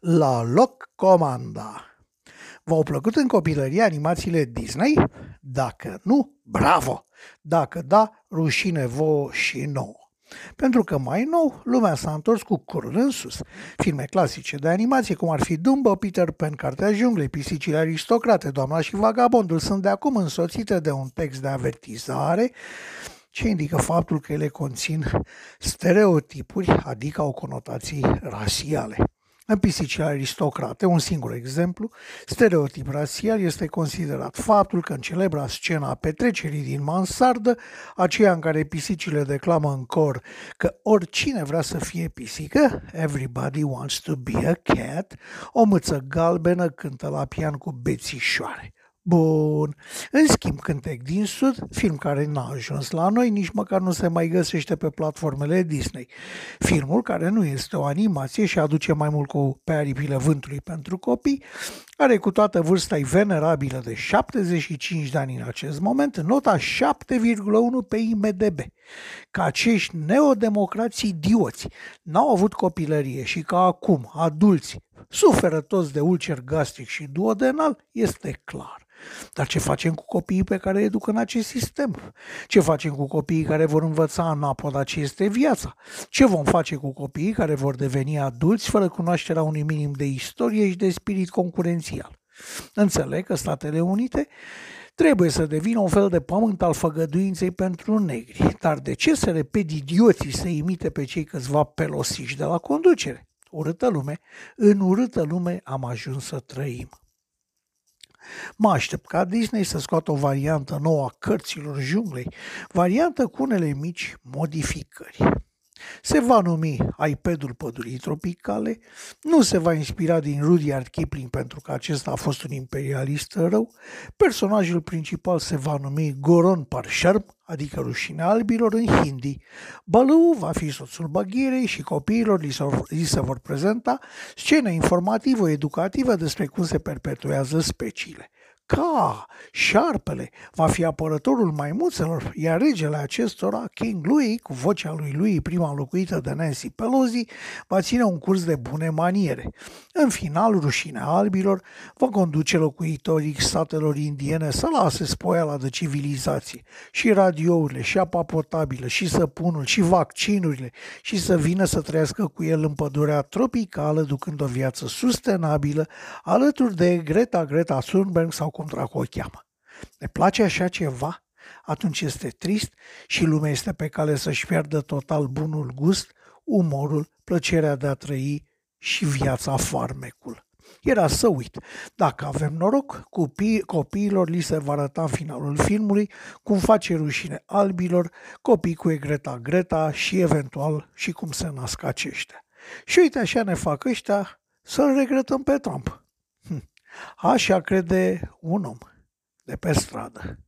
La loc comanda! V-au plăcut în copilărie animațiile Disney? Dacă nu, bravo! Dacă da, rușine vouă și nouă. Pentru că mai nou, lumea s-a întors cu curul în sus. Filme clasice de animație, cum ar fi Dumbo, Peter Pan, Cartea Junglei, Pisicile Aristocrate, Doamna și Vagabondul, sunt de acum însoțite de un text de avertizare ce indică faptul că ele conțin stereotipuri, adică au conotații rasiale. În pisicile aristocrate, un singur exemplu, stereotip rasial este considerat faptul că în celebra scena a petrecerii din mansardă, aceea în care pisicile declamă în cor că oricine vrea să fie pisică, everybody wants to be a cat, o mâță galbenă cântă la pian cu bețișoare. Bun. În schimb, Cântec din Sud, film care n-a ajuns la noi, nici măcar nu se mai găsește pe platformele Disney. Filmul, care nu este o animație și aduce mai mult cu pe aripile vântului pentru copii, are cu toată vârsta venerabilă de 75 de ani în acest moment, nota 7,1 pe IMDB. Ca acești neodemocrații idioți n-au avut copilărie și că acum adulți suferă toți de ulcer gastric și duodenal, este clar. Dar ce facem cu copiii pe care îi educă în acest sistem? Ce facem cu copiii care vor învăța în apoda ce este viața? Ce vom face cu copiii care vor deveni adulți fără cunoașterea unui minim de istorie și de spirit concurențial? Înțeleg că Statele Unite trebuie să devină un fel de pământ al făgăduinței pentru negri. Dar de ce să repet idioții să imite pe cei câțiva pelosiși de la conducere? Urâtă lume, în urâtă lume am ajuns să trăim. Mă aștept ca Disney să scoată o variantă nouă a cărților junglei, variantă cu unele mici modificări. Se va numi iPad-ul pădurii tropicale, nu se va inspira din Rudyard Kipling pentru că acesta a fost un imperialist rău, personajul principal se va numi Goron Parsharm, adică rușine albilor în hindi. Balu va fi soțul Baghirei și copiilor li se, li se vor prezenta scene informativă-educativă despre cum se perpetuează speciile. Ca, șarpele, va fi apărătorul maimuțelor, iar regele acestora, King Louis, cu vocea lui lui prima locuită de Nancy Pelosi, va ține un curs de bune maniere. În final, rușinea albilor va conduce locuitorii statelor indiene să lase spoiala de civilizație și radiourile, și apa potabilă, și săpunul, și vaccinurile, și să vină să trăiască cu el în pădurea tropicală, ducând o viață sustenabilă, alături de Greta Greta Thunberg sau cum dracu o cheamă. Ne place așa ceva? Atunci este trist și lumea este pe cale să-și pierdă total bunul gust, umorul, plăcerea de a trăi și viața farmecul. Era să uit. Dacă avem noroc, copii, copiilor li se va arăta în finalul filmului cum face rușine albilor, copii cu Egreta Greta și eventual și cum se nasc aceștia. Și uite așa ne fac ăștia să-l regretăm pe Trump. Hm. Așa crede un om de pe stradă.